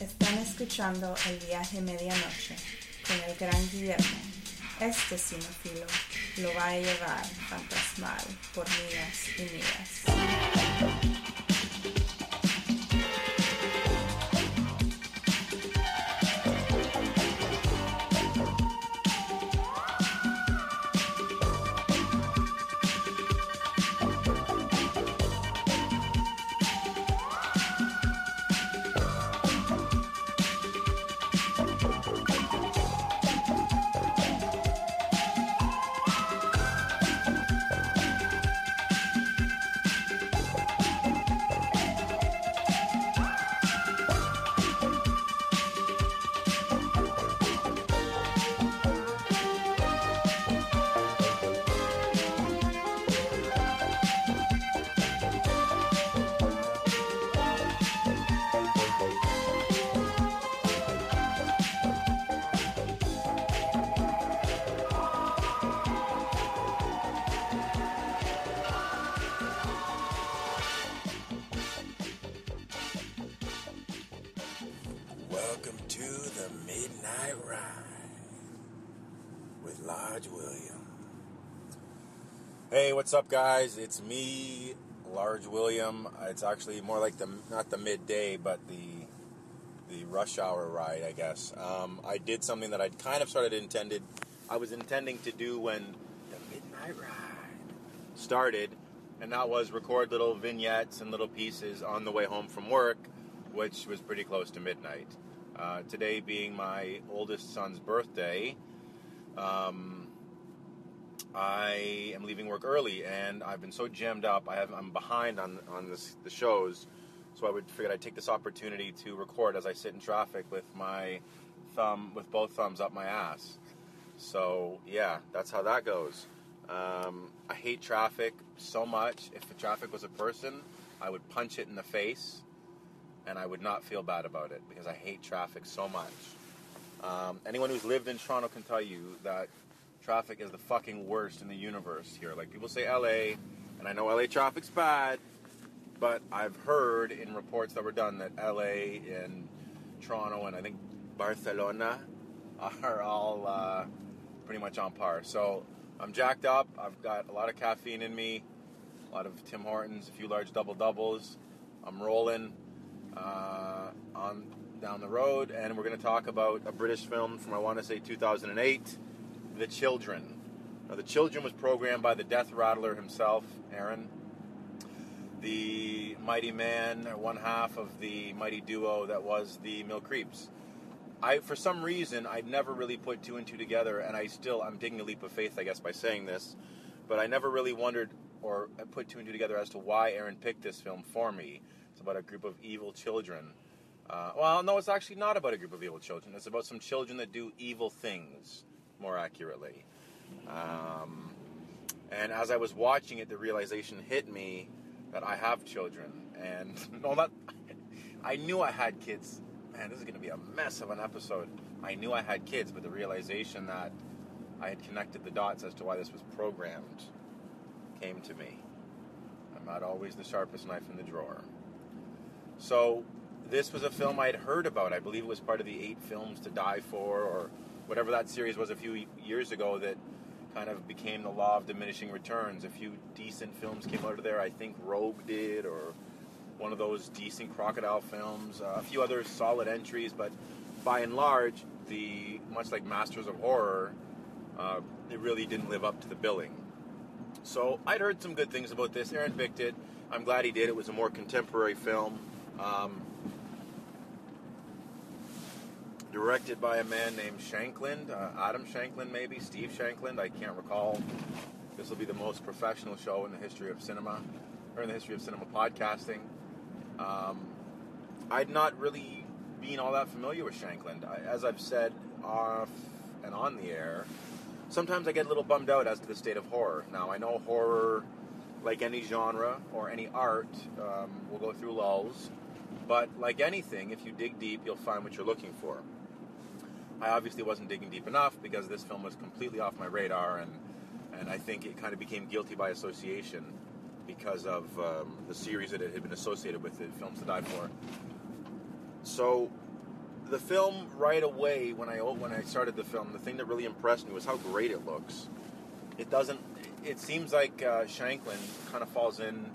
Están escuchando El viaje medianoche con el gran Guillermo. Este cinefilo lo va a llevar fantasmal por millas y millas. Large William. Hey, what's up, guys? It's me, Large William. It's actually more like the not the midday, but the the rush hour ride, I guess. Um, I did something that I'd kind of started intended. I was intending to do when the Midnight Ride started, and that was record little vignettes and little pieces on the way home from work, which was pretty close to midnight. Uh, today being my oldest son's birthday, um, I am leaving work early, and I've been so jammed up. I have I'm behind on on this, the shows, so I would figured I'd take this opportunity to record as I sit in traffic with my thumb with both thumbs up my ass. So yeah, that's how that goes. Um, I hate traffic so much. If the traffic was a person, I would punch it in the face, and I would not feel bad about it because I hate traffic so much. Um, anyone who's lived in Toronto can tell you that traffic is the fucking worst in the universe here. Like people say LA, and I know LA traffic's bad, but I've heard in reports that were done that LA and Toronto and I think Barcelona are all uh, pretty much on par. So I'm jacked up. I've got a lot of caffeine in me, a lot of Tim Hortons, a few large double doubles. I'm rolling uh, on down the road, and we're going to talk about a British film from I want to say 2008, The Children. Now, The Children was programmed by the Death Rattler himself, Aaron, the mighty man, one half of the mighty duo that was the Mill Creeps. I, for some reason, I'd never really put two and two together, and I still, I'm taking a leap of faith, I guess, by saying this, but I never really wondered or put two and two together as to why Aaron picked this film for me. It's about a group of evil children. Uh, well, no, it's actually not about a group of evil children. It's about some children that do evil things, more accurately. Um, and as I was watching it, the realization hit me that I have children, and no, not. I knew I had kids. Man, this is going to be a mess of an episode. I knew I had kids, but the realization that I had connected the dots as to why this was programmed came to me. I'm not always the sharpest knife in the drawer. So, this was a film I'd heard about. I believe it was part of the eight films to die for, or whatever that series was a few years ago that kind of became the law of diminishing returns. A few decent films came out of there. I think Rogue did, or one of those decent crocodile films. Uh, a few other solid entries, but by and large, the much like Masters of Horror, uh, it really didn't live up to the billing. So I'd heard some good things about this. Aaron picked it. I'm glad he did. It was a more contemporary film. Um, directed by a man named Shankland, uh, Adam Shankland, maybe Steve Shankland. I can't recall. This will be the most professional show in the history of cinema, or in the history of cinema podcasting. Um, I'd not really been all that familiar with Shankland. I, as I've said off and on the air, sometimes I get a little bummed out as to the state of horror. Now I know horror, like any genre or any art, um, will go through lulls. But like anything, if you dig deep, you'll find what you're looking for. I obviously wasn't digging deep enough because this film was completely off my radar, and and I think it kind of became guilty by association because of um, the series that it had been associated with, the Films to Die For. So the film right away when I when I started the film, the thing that really impressed me was how great it looks. It doesn't. It seems like uh, Shankland kind of falls in.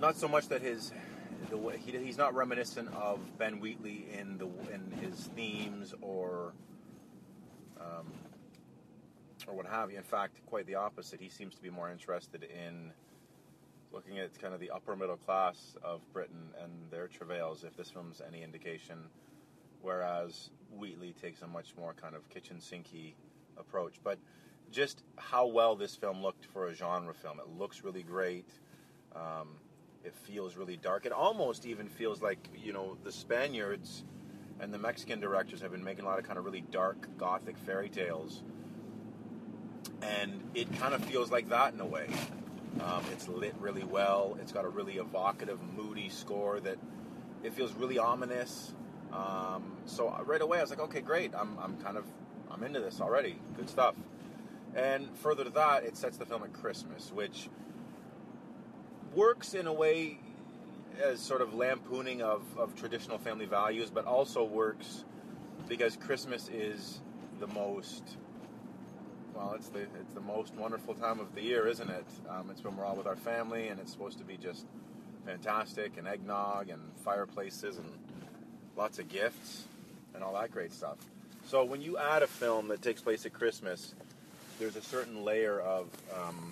Not so much that his the way he, he's not reminiscent of Ben Wheatley in the in his themes or um, or what have you. In fact, quite the opposite. He seems to be more interested in looking at kind of the upper middle class of Britain and their travails, if this film's any indication. Whereas Wheatley takes a much more kind of kitchen sinky approach. But just how well this film looked for a genre film. It looks really great. Um, it feels really dark. It almost even feels like, you know, the Spaniards and the Mexican directors have been making a lot of kind of really dark gothic fairy tales. And it kind of feels like that in a way. Um, it's lit really well. It's got a really evocative, moody score that it feels really ominous. Um, so right away, I was like, okay, great. I'm, I'm kind of I'm into this already. Good stuff. And further to that, it sets the film at Christmas, which works in a way as sort of lampooning of, of traditional family values, but also works because Christmas is the most well, it's the it's the most wonderful time of the year, isn't it? Um, it's when we're all with our family, and it's supposed to be just fantastic, and eggnog, and fireplaces, and lots of gifts, and all that great stuff. So when you add a film that takes place at Christmas, there's a certain layer of um,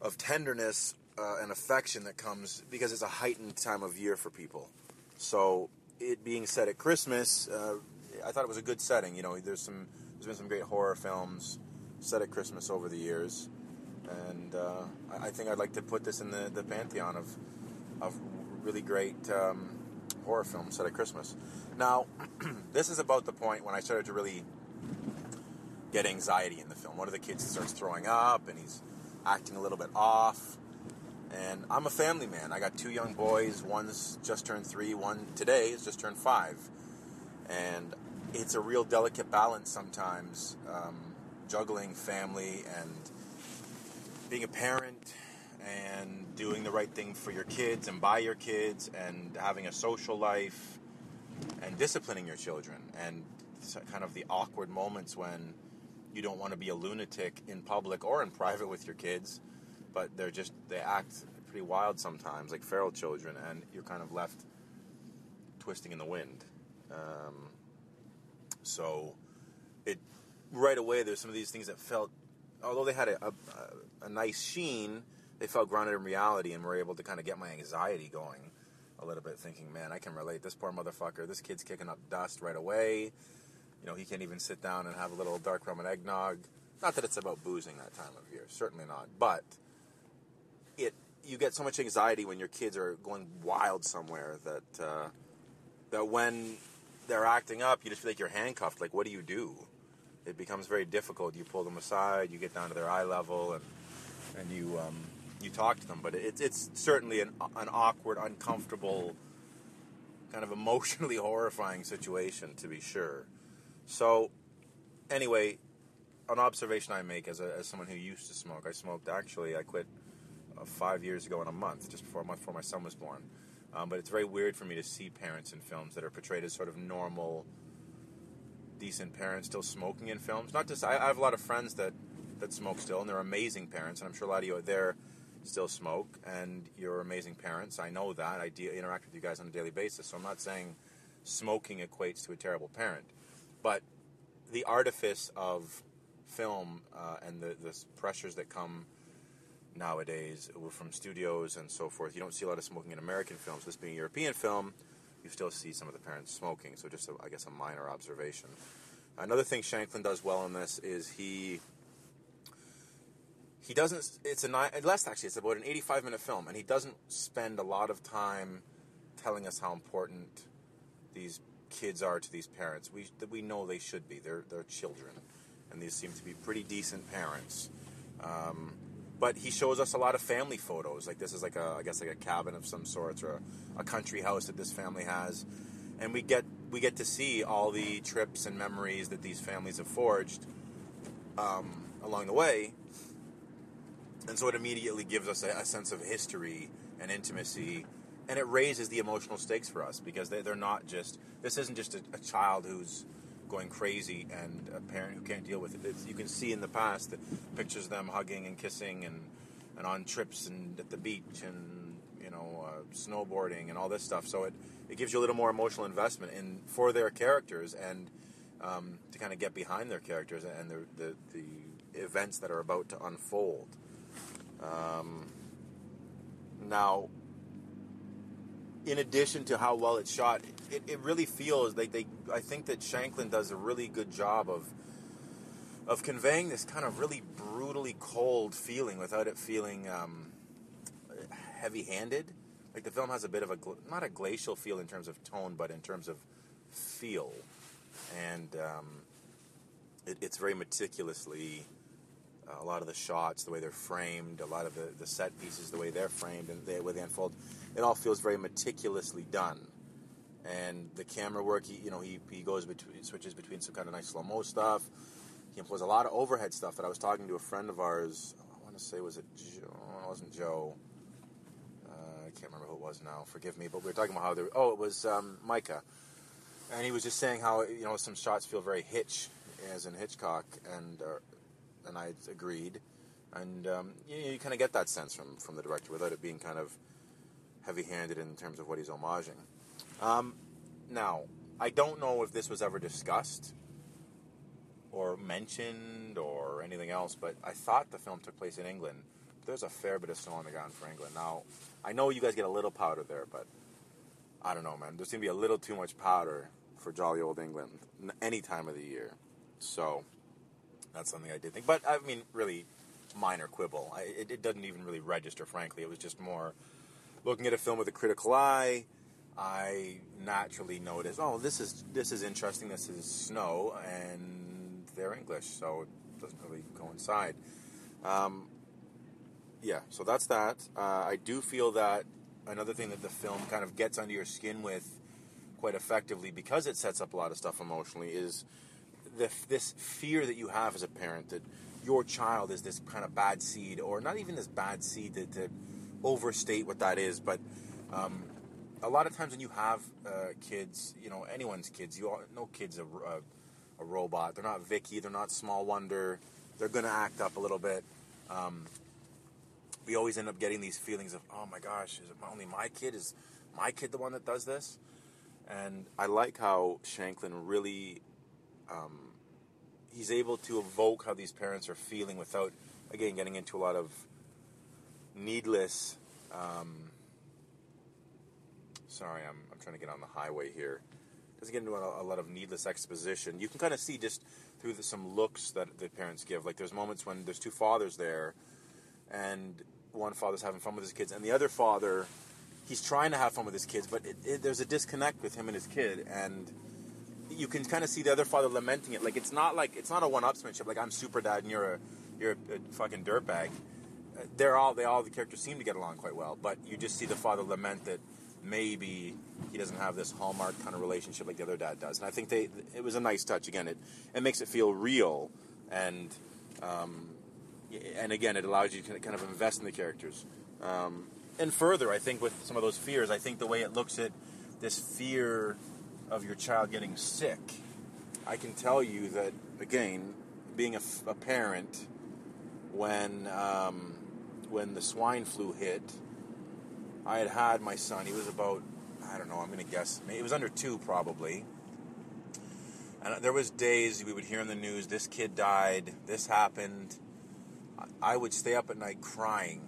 of tenderness uh, and affection that comes because it's a heightened time of year for people. So it being set at Christmas, uh, I thought it was a good setting. You know, there's some there's been some great horror films set at Christmas over the years, and uh, I think I'd like to put this in the, the pantheon of of really great um, horror films set at Christmas. Now, this is about the point when I started to really get anxiety in the film. One of the kids starts throwing up, and he's acting a little bit off. And I'm a family man. I got two young boys. One's just turned three. One today has just turned five. And it's a real delicate balance sometimes, um, juggling family and being a parent and doing the right thing for your kids and by your kids and having a social life and disciplining your children and kind of the awkward moments when you don't want to be a lunatic in public or in private with your kids, but they're just they act pretty wild sometimes, like feral children, and you're kind of left twisting in the wind. Um, so it right away there's some of these things that felt, although they had a, a, a nice sheen, they felt grounded in reality and were able to kind of get my anxiety going a little bit, thinking, man, I can relate. This poor motherfucker, this kid's kicking up dust right away you know, he can't even sit down and have a little dark rum and eggnog. Not that it's about boozing that time of year, certainly not. But it you get so much anxiety when your kids are going wild somewhere that uh, that when they're acting up, you just feel like you're handcuffed. Like, what do you do? It becomes very difficult. You pull them aside, you get down to their eye level, and and you um, you talk to them. But it's it's certainly an an awkward, uncomfortable, kind of emotionally horrifying situation to be sure. So, anyway, an observation I make as, a, as someone who used to smoke, I smoked actually, I quit uh, five years ago in a month, just before, before my son was born. Um, but it's very weird for me to see parents in films that are portrayed as sort of normal, decent parents still smoking in films. Not just, I, I have a lot of friends that, that smoke still, and they're amazing parents, and I'm sure a lot of you out there still smoke, and you're amazing parents. I know that. I de- interact with you guys on a daily basis, so I'm not saying smoking equates to a terrible parent. But the artifice of film uh, and the, the pressures that come nowadays from studios and so forth, you don't see a lot of smoking in American films. This being a European film, you still see some of the parents smoking. So just, a, I guess, a minor observation. Another thing Shankland does well in this is he he doesn't. It's a less actually. It's about an 85 minute film, and he doesn't spend a lot of time telling us how important these kids are to these parents. We we know they should be. They're they're children, and these seem to be pretty decent parents. Um, but he shows us a lot of family photos. Like this is like a I guess like a cabin of some sorts or a, a country house that this family has, and we get we get to see all the trips and memories that these families have forged um, along the way. And so it immediately gives us a, a sense of history and intimacy and it raises the emotional stakes for us because they, they're not just this isn't just a, a child who's going crazy and a parent who can't deal with it. It's, you can see in the past the pictures of them hugging and kissing and and on trips and at the beach and you know uh, snowboarding and all this stuff. So it it gives you a little more emotional investment in for their characters and um, to kind of get behind their characters and the the, the events that are about to unfold. Um, now, in addition to how well it's shot, it, it really feels like they. I think that Shankland does a really good job of of conveying this kind of really brutally cold feeling without it feeling um, heavy-handed. Like the film has a bit of a not a glacial feel in terms of tone, but in terms of feel, and um, it, it's very meticulously a lot of the shots, the way they're framed, a lot of the, the set pieces, the way they're framed and the way they unfold, it all feels very meticulously done. And the camera work, he, you know, he, he goes between, switches between some kind of nice slow mo stuff. He employs a lot of overhead stuff that I was talking to a friend of ours. I want to say was it Joe? it wasn't Joe. Uh, I can't remember who it was now. Forgive me, but we were talking about how there. Oh, it was um, Micah, and he was just saying how you know some shots feel very Hitch, as in Hitchcock, and uh, and I agreed. And um, you, you kind of get that sense from, from the director without it being kind of heavy handed in terms of what he's homaging. Um, now, I don't know if this was ever discussed or mentioned or anything else, but I thought the film took place in England. There's a fair bit of snow on the ground for England. Now, I know you guys get a little powder there, but I don't know, man. There's going to be a little too much powder for jolly old England any time of the year. So, that's something I did think. But I mean, really minor quibble. I, it, it, doesn't even really register, frankly. It was just more looking at a film with a critical eye. I naturally noticed, oh, this is this is interesting. This is snow, and they're English, so it doesn't really coincide. Um, yeah, so that's that. Uh, I do feel that another thing that the film kind of gets under your skin with quite effectively because it sets up a lot of stuff emotionally is the, this fear that you have as a parent that your child is this kind of bad seed, or not even this bad seed to, to overstate what that is, but um, a lot of times when you have uh, kids, you know, anyone's kids, you all, no kid's a, a, a, robot. They're not Vicki. They're not Small Wonder. They're going to act up a little bit. Um, we always end up getting these feelings of, oh my gosh, is it only my kid? Is my kid the one that does this? And I like how Shankland really um, he's able to evoke how these parents are feeling without, again, getting into a lot of needless. Um, sorry, I'm, I'm trying to get on the highway here. Doesn't get into a, a lot of needless exposition. You can kind of see just through the, some looks that the parents give. Like there's moments when there's two fathers there, and one father's having fun with his kids, and the other father, he's trying to have fun with his kids, but it, it, there's a disconnect with him and his kid, and you can kind of see the other father lamenting it. Like it's not like it's not a one-upsmanship. Like I'm super dad and you're a you're a, a fucking dirtbag. Uh, they're all they all the characters seem to get along quite well, but you just see the father lament that maybe he doesn't have this hallmark kind of relationship like the other dad does. And I think they it was a nice touch. Again, it it makes it feel real and. Um, and again, it allows you to kind of invest in the characters. Um, and further, I think with some of those fears, I think the way it looks at this fear of your child getting sick, I can tell you that again, being a, parent, when um, when the swine flu hit, I had had my son. He was about I don't know. I'm going to guess. He was under two probably. And there was days we would hear in the news, this kid died, this happened. I would stay up at night crying.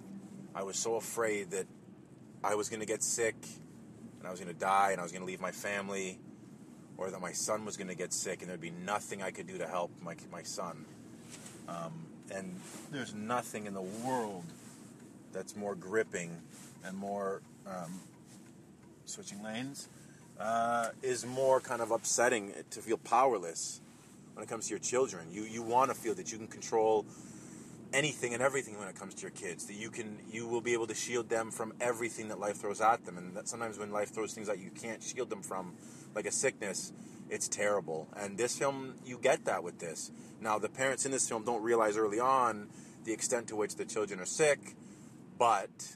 I was so afraid that I was going to get sick and I was going to die and I was going to leave my family or that my son was going to get sick and there'd be nothing I could do to help my, my son. Um, and there's nothing in the world that's more gripping and more um, switching lanes uh, is more kind of upsetting to feel powerless when it comes to your children. You you want to feel that you can control anything and everything when it comes to your kids. That you can you will be able to shield them from everything that life throws at them. And that sometimes when life throws things that you can't shield them from, like a sickness, it's terrible. And this film, you get that with this. Now, the parents in this film don't realize early on the extent to which the children are sick, but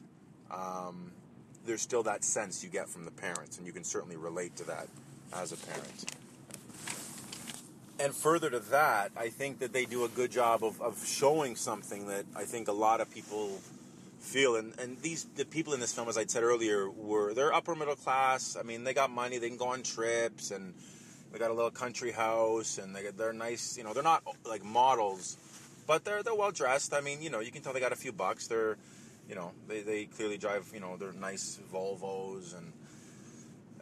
um, there's still that sense you get from the parents, and you can certainly relate to that as a parent. And further to that, I think that they do a good job of, of showing something that I think a lot of people feel. And, and these the people in this film, as I said earlier, were they're upper middle class. I mean, they got money, they can go on trips, and they got a little country house, and they they're nice. You know, they're not like models, but they're they're well dressed. I mean, you know, you can tell they got a few bucks. They're, you know, they, they clearly drive. You know, they're nice Volvos and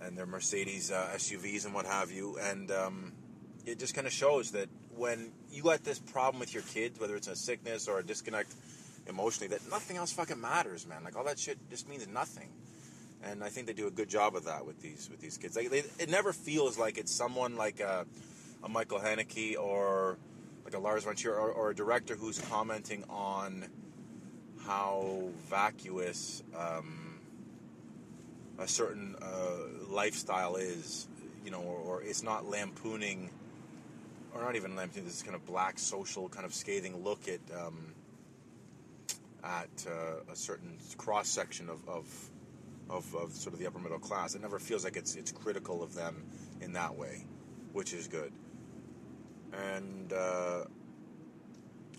and their Mercedes uh, SUVs and what have you, and. Um, it just kind of shows that when you got this problem with your kids, whether it's a sickness or a disconnect emotionally, that nothing else fucking matters, man. Like all that shit just means nothing. And I think they do a good job of that with these with these kids. Like they, it never feels like it's someone like a, a Michael Haneke or like a Lars von Trier or, or, a director who's commenting on how vacuous um, a certain uh, lifestyle is, you know, or, or it's not lampooning or not even lampooning, this kind of black social kind of scathing look at um, at uh, a certain cross section of, of, of of sort of the upper middle class. It never feels like it's it's critical of them in that way, which is good. And uh,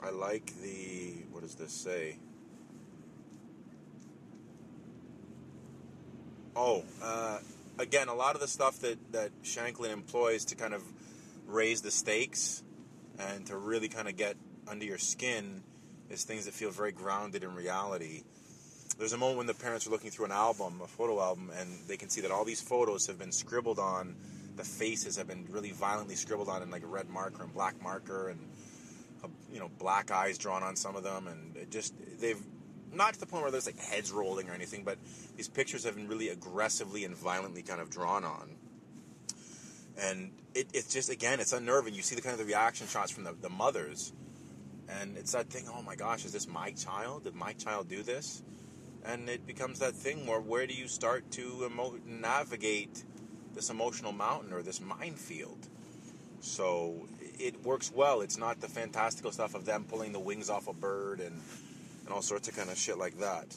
I like the what does this say? Oh, uh, again, a lot of the stuff that that Shankland employs to kind of raise the stakes and to really kind of get under your skin is things that feel very grounded in reality. There's a moment when the parents are looking through an album, a photo album, and they can see that all these photos have been scribbled on. The faces have been really violently scribbled on in like a red marker and black marker, and uh, you know black eyes drawn on some of them, and just they've not to the point where there's like heads rolling or anything, but these pictures have been really aggressively and violently kind of drawn on and it, it's just again it's unnerving you see the kind of the reaction shots from the, the mothers and it's that thing oh my gosh is this my child? Did my child do this? And it becomes that thing where where do you start to emo- navigate this emotional mountain or this minefield? So it works well. It's not the fantastical stuff of them pulling the wings off a bird and and all sorts of kind of shit like that.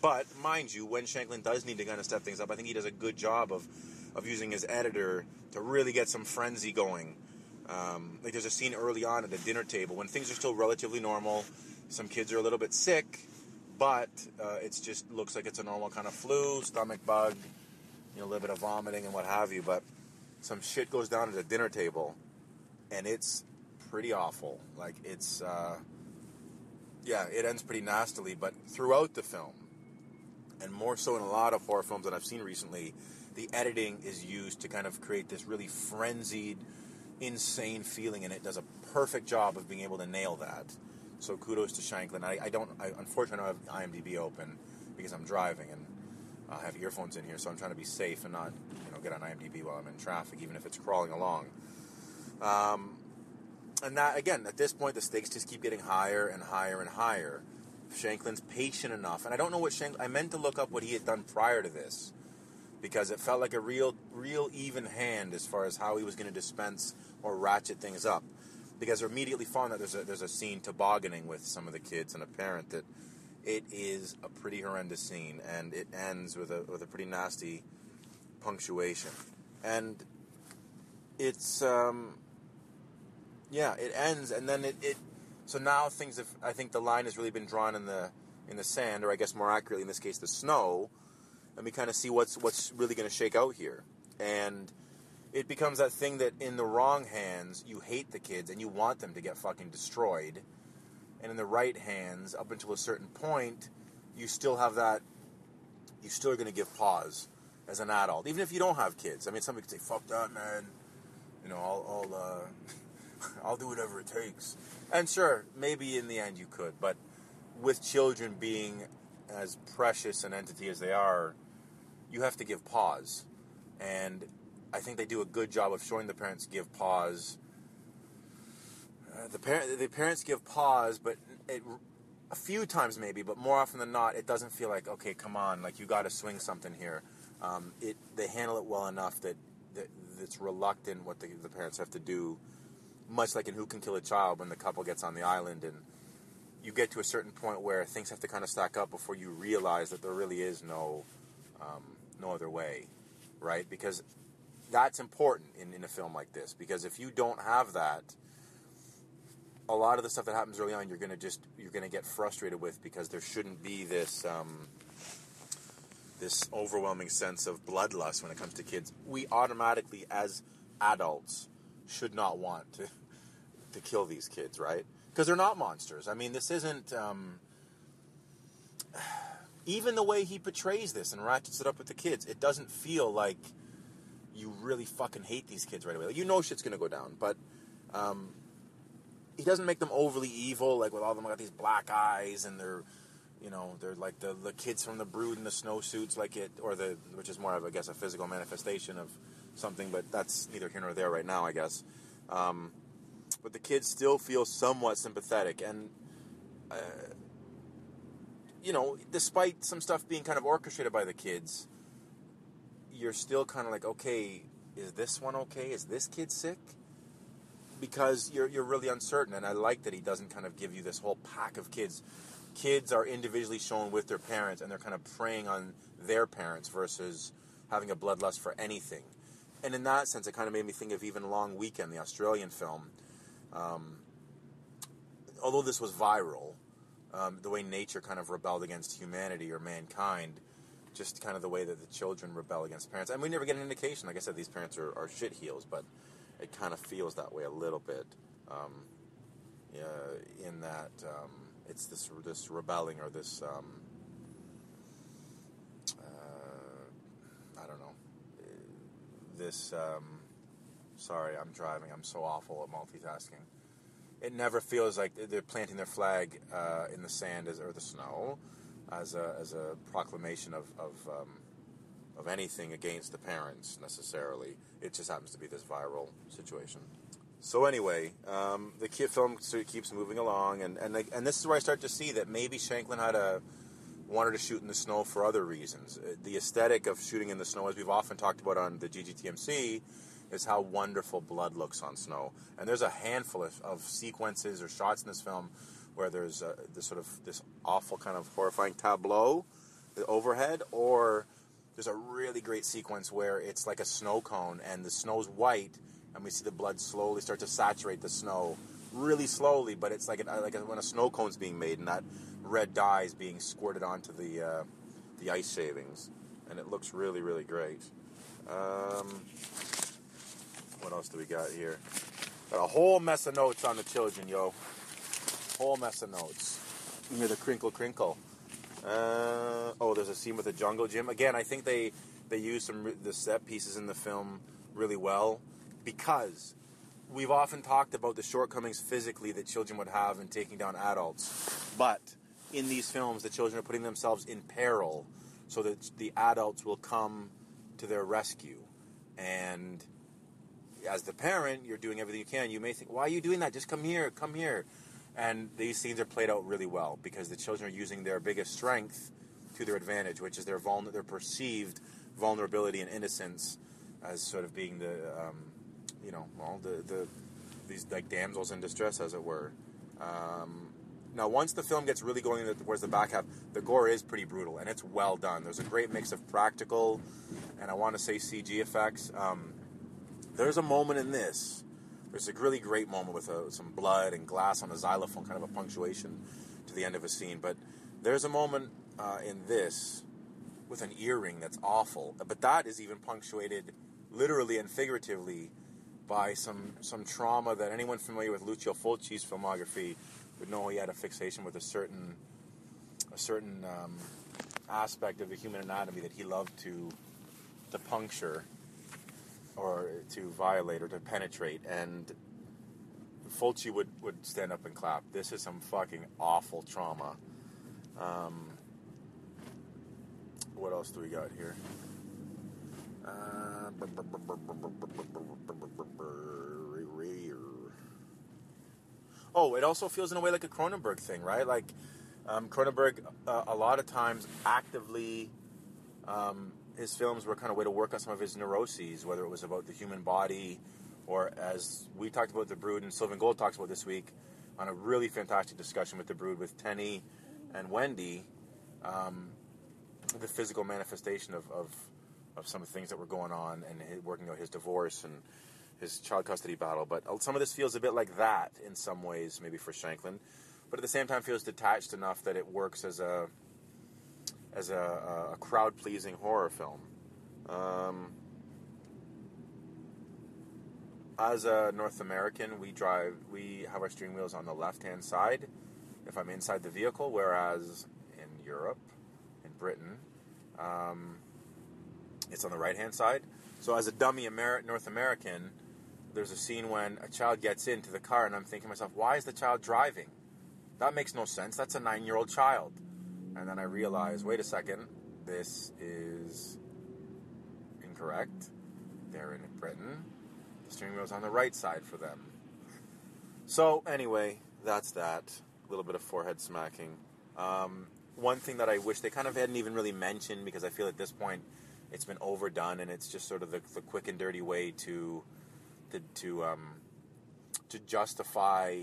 But mind you when shankland does need to kind of step things up i think he does a good job of of using his editor to really get some frenzy going. Um, like there's a scene early on at the dinner table when things are still relatively normal. Some kids are a little bit sick, but uh, it just looks like it's a normal kind of flu, stomach bug, you know, a little bit of vomiting and what have you. But some shit goes down at the dinner table, and it's pretty awful. Like it's, uh, yeah, it ends pretty nastily. But throughout the film, and more so in a lot of horror films that I've seen recently, the editing is used to kind of create this really frenzied, insane feeling, and it does a perfect job of being able to nail that. So kudos to Shankland. I, I don't, I unfortunately don't have IMDb open because I'm driving and I have earphones in here, so I'm trying to be safe and not, you know, get on IMDb while I'm in traffic, even if it's crawling along. Um, and that again, at this point, the stakes just keep getting higher and higher and higher. Shankland's patient enough, and I don't know what Shankland. I meant to look up what he had done prior to this, because it felt like a real, real even hand as far as how he was going to dispense or ratchet things up. Because we're immediately found that there's a there's a scene tobogganing with some of the kids and a parent that it is a pretty horrendous scene, and it ends with a with a pretty nasty punctuation, and it's um, yeah, it ends, and then it, it so now things have I think the line has really been drawn in the in the sand, or I guess more accurately in this case, the snow and me kind of see what's what's really going to shake out here. And it becomes that thing that in the wrong hands you hate the kids and you want them to get fucking destroyed, and in the right hands, up until a certain point, you still have that. You still are going to give pause as an adult, even if you don't have kids. I mean, somebody could say, "Fuck that, man." You know, I'll I'll, uh, I'll do whatever it takes. And sure, maybe in the end you could, but with children being as precious an entity as they are, you have to give pause. And I think they do a good job of showing the parents give pause. Uh, the parent, the parents give pause, but it, a few times maybe, but more often than not, it doesn't feel like okay, come on, like you got to swing something here. Um, it they handle it well enough that, that it's reluctant what the, the parents have to do. Much like in Who Can Kill a Child, when the couple gets on the island and you get to a certain point where things have to kind of stack up before you realize that there really is no Um, no other way, right? Because that's important in, in a film like this. Because if you don't have that, a lot of the stuff that happens early on, you're gonna just you're gonna get frustrated with because there shouldn't be this um, this overwhelming sense of bloodlust when it comes to kids. We automatically, as adults, should not want to to kill these kids, right? Because they're not monsters. I mean, this isn't. Um, even the way he portrays this and ratchets it up with the kids, it doesn't feel like you really fucking hate these kids right away. Like, you know shit's gonna go down, but um, he doesn't make them overly evil. Like with all of them got these black eyes and they're, you know, they're like the the kids from the Brood in the snowsuits, like it, or the which is more of I guess a physical manifestation of something, but that's neither here nor there right now, I guess. Um, but the kids still feel somewhat sympathetic and. Uh, you know, despite some stuff being kind of orchestrated by the kids, you're still kind of like, okay, is this one okay? Is this kid sick? Because you're you're really uncertain, and I like that he doesn't kind of give you this whole pack of kids. Kids are individually shown with their parents, and they're kind of preying on their parents versus having a bloodlust for anything. And in that sense, it kind of made me think of even Long Weekend, the Australian film. Um, although this was viral, um, the way nature kind of rebelled against humanity or mankind, just kind of the way that the children rebel against parents. And we never get an indication. Like I said, these parents are, are shit heels, but it kind of feels that way a little bit. Um, yeah, in that um, it's this this rebelling or this um, uh, I don't know this. Um, sorry, I'm driving. I'm so awful at multitasking it never feels like they're planting their flag uh, in the sand as, or the snow as a, as a proclamation of, of, um, of anything against the parents necessarily. It just happens to be this viral situation. So anyway, um, the kid film keeps moving along, and and, and this is where I start to see that maybe Shankland had a wanted to shoot in the snow for other reasons. Uh, the aesthetic of shooting in the snow, as we've often talked about on the GGTMC, is how wonderful blood looks on snow. And there's a handful of, of sequences or shots in this film where there's uh, this sort of this awful kind of horrifying tableau overhead, or there's a really great sequence where it's like a snow cone and the snow's white, and we see the blood slowly start to saturate the snow, really slowly. But it's like a, like a, when a snow cone's being made, and that red dye is being squirted onto the uh, the ice shavings, and it looks really really great. Um, what else do we got here? Got a whole mess of notes on the children, yo. Whole mess of notes. Hear the crinkle crinkle. Uh, oh, there's a scene with the jungle gym. Again, I think they they use some the set pieces in the film really well because we've often talked about the shortcomings physically that children would have in taking down adults. But in these films, the children are putting themselves in peril so that the adults will come to their rescue. And as the parent, you're doing everything you can. You may think, why are you doing that? Just come here, come here. And these scenes are played out really well because the children are using their biggest strength to their advantage, which is their vulner- their perceived vulnerability and innocence as sort of being the, um, you know, well, the, the these like damsels in distress, as it were. Um, now, once the film gets really going towards the back half, the gore is pretty brutal and it's well done. There's a great mix of practical and I want to say CG effects. Um, there's a moment in this. There's a really great moment with uh, some blood and glass on a xylophone, kind of a punctuation to the end of a scene. But there's a moment uh, in this with an earring that's awful. But that is even punctuated literally and figuratively by some some trauma that anyone familiar with Lucio Fulci's filmography would know he had a fixation with a certain a certain um, aspect of the human anatomy that he loved to to puncture to violate or to penetrate. And Fulci would, would stand up and clap. This is some fucking awful trauma. Um, what else do we got here? Uh, oh, it also feels in a way like a Cronenberg thing, right? Like um, Cronenberg, uh, a lot of times actively um, his films were kind of a way to work on some of his neuroses, whether it was about the human body or as we talked about the Brood and Sylvan Gold talks about this week on a really fantastic discussion with the Brood with Tenny and Wendy. Um, the physical manifestation of, of of some of the things that were going on and his, working out his divorce and his child custody battle. But some of this feels a bit like that in some ways, maybe for Shankland, but at the same time feels detached enough that it works as a as a, a crowd pleasing horror film. Um, as a North American, we drive, we have our steering wheels on the left hand side if I'm inside the vehicle, whereas in Europe, in Britain, um, it's on the right hand side. So as a dummy Amer- North American, there's a scene when a child gets into the car, and I'm thinking to myself, why is the child driving? That makes no sense. That's a nine year old child. And then I realize, wait a second, this is incorrect. They're in Britain. The steering wheel's on the right side for them. So, anyway, that's that. A little bit of forehead smacking. Um, one thing that I wish they kind of hadn't even really mentioned because I feel at this point it's been overdone and it's just sort of the, the quick and dirty way to to to, um, to justify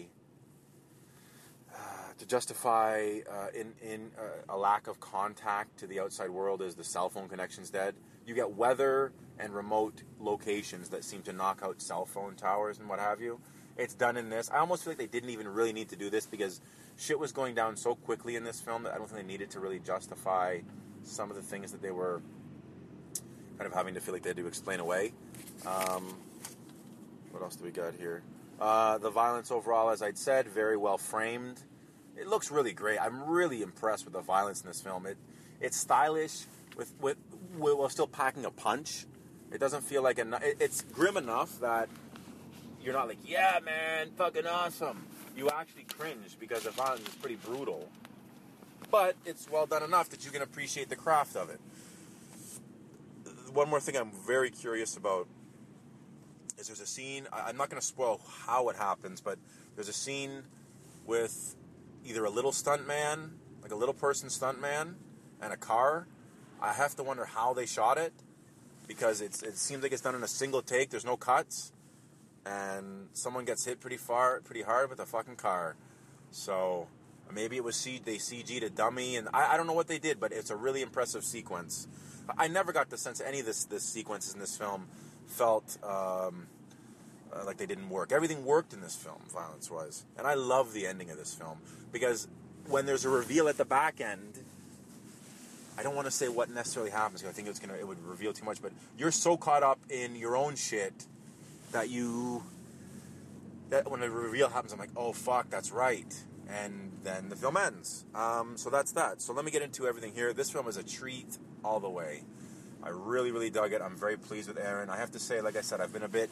to justify uh, in in uh, a lack of contact to the outside world is the cell phone connection's dead. You get weather and remote locations that seem to knock out cell phone towers and what have you. It's done in this. I almost feel like they didn't even really need to do this because shit was going down so quickly in this film that I don't think they needed to really justify some of the things that they were kind of having to feel like they had to explain away. Um, what else do we got here? Uh, the violence overall, as I'd said, very well framed. It looks really great. I'm really impressed with the violence in this film. It it's stylish with with while still packing a punch. It doesn't feel like a. It, it's grim enough that you're not like, yeah, man, fucking awesome. You actually cringe because the violence is pretty brutal. But it's well done enough that you can appreciate the craft of it one more thing I'm very curious about is there's a scene. I'm not going to spoil how it happens, but there's a scene with either a little stunt man, like a little person stunt man, and a car. I have to wonder how they shot it because it seems like it's done in a single take. There's no cuts, and someone gets hit pretty far, pretty hard with a fucking car. So maybe it was C, they CG'd a dummy, and I, I don't know what they did, but it's a really impressive sequence. I never got the sense any of this this sequences in this film felt um, uh, like they didn't work. Everything worked in this film, violence wise, and I love the ending of this film because when there's a reveal at the back end. I don't want to say what necessarily happens because I think it's gonna it would reveal too much. But you're so caught up in your own shit that you that when the reveal happens, I'm like, oh fuck, that's right. And then the film ends. Um, so that's that. So let me get into everything here. This film is a treat all the way. I really, really dug it. I'm very pleased with Aaron. I have to say, like I said, I've been a bit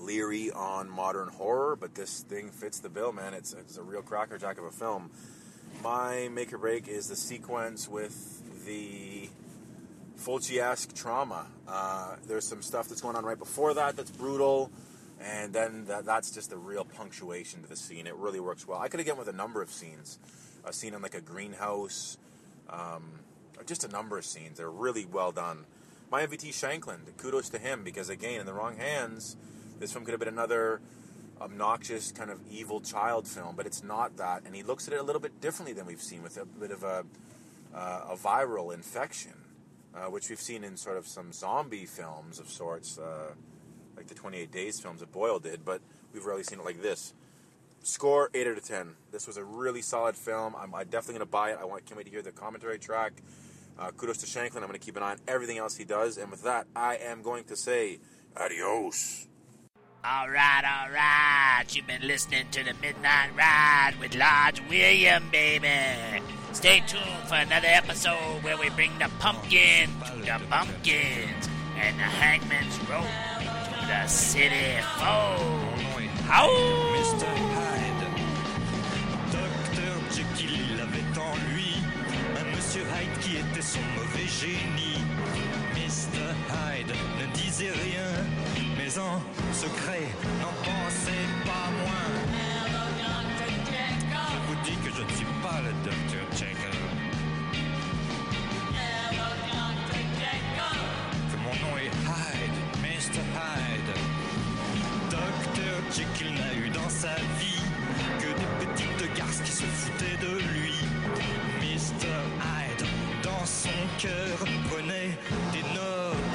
leery on modern horror, but this thing fits the bill, man. It's, it's a real crackerjack of a film. My make or break is the sequence with the Fulci-esque trauma. Uh, there's some stuff that's going on right before that that's brutal, and then that, that's just the real punctuation to the scene. It really works well. I could have get with a number of scenes. A scene in like a greenhouse, um, just a number of scenes. They're really well done. My MVT Shankland, kudos to him because again, in the wrong hands, this film could have been another obnoxious kind of evil child film, but it's not that. And he looks at it a little bit differently than we've seen with a bit of a, uh, a viral infection, uh, which we've seen in sort of some zombie films of sorts, uh, like the 28 Days films that Boyle did, but we've rarely seen it like this. Score 8 out of 10. This was a really solid film. I'm, I'm definitely going to buy it. I want, can't wait to hear the commentary track. Uh, kudos to Shankland. I'm going to keep an eye on everything else he does. And with that, I am going to say adios. All right, all right. You've been listening to the Midnight Ride with Large William, baby. Stay tuned for another episode where we bring the pumpkin to the pumpkins and the hangman's rope to the city folk. Ow! Mr. Hyde. Hyde qui était son mauvais génie. Mr. Hyde ne disait rien, mais en secret n'en pensait pas moins. Je vous dis que je ne suis pas le Docteur Jekyll. Que mon nom est Hyde, Mr. Hyde. Docteur Jekyll n'a eu dans sa vie que des petites garces qui se foutaient de lui. Mr. Hyde, dans cœur, prenez des notes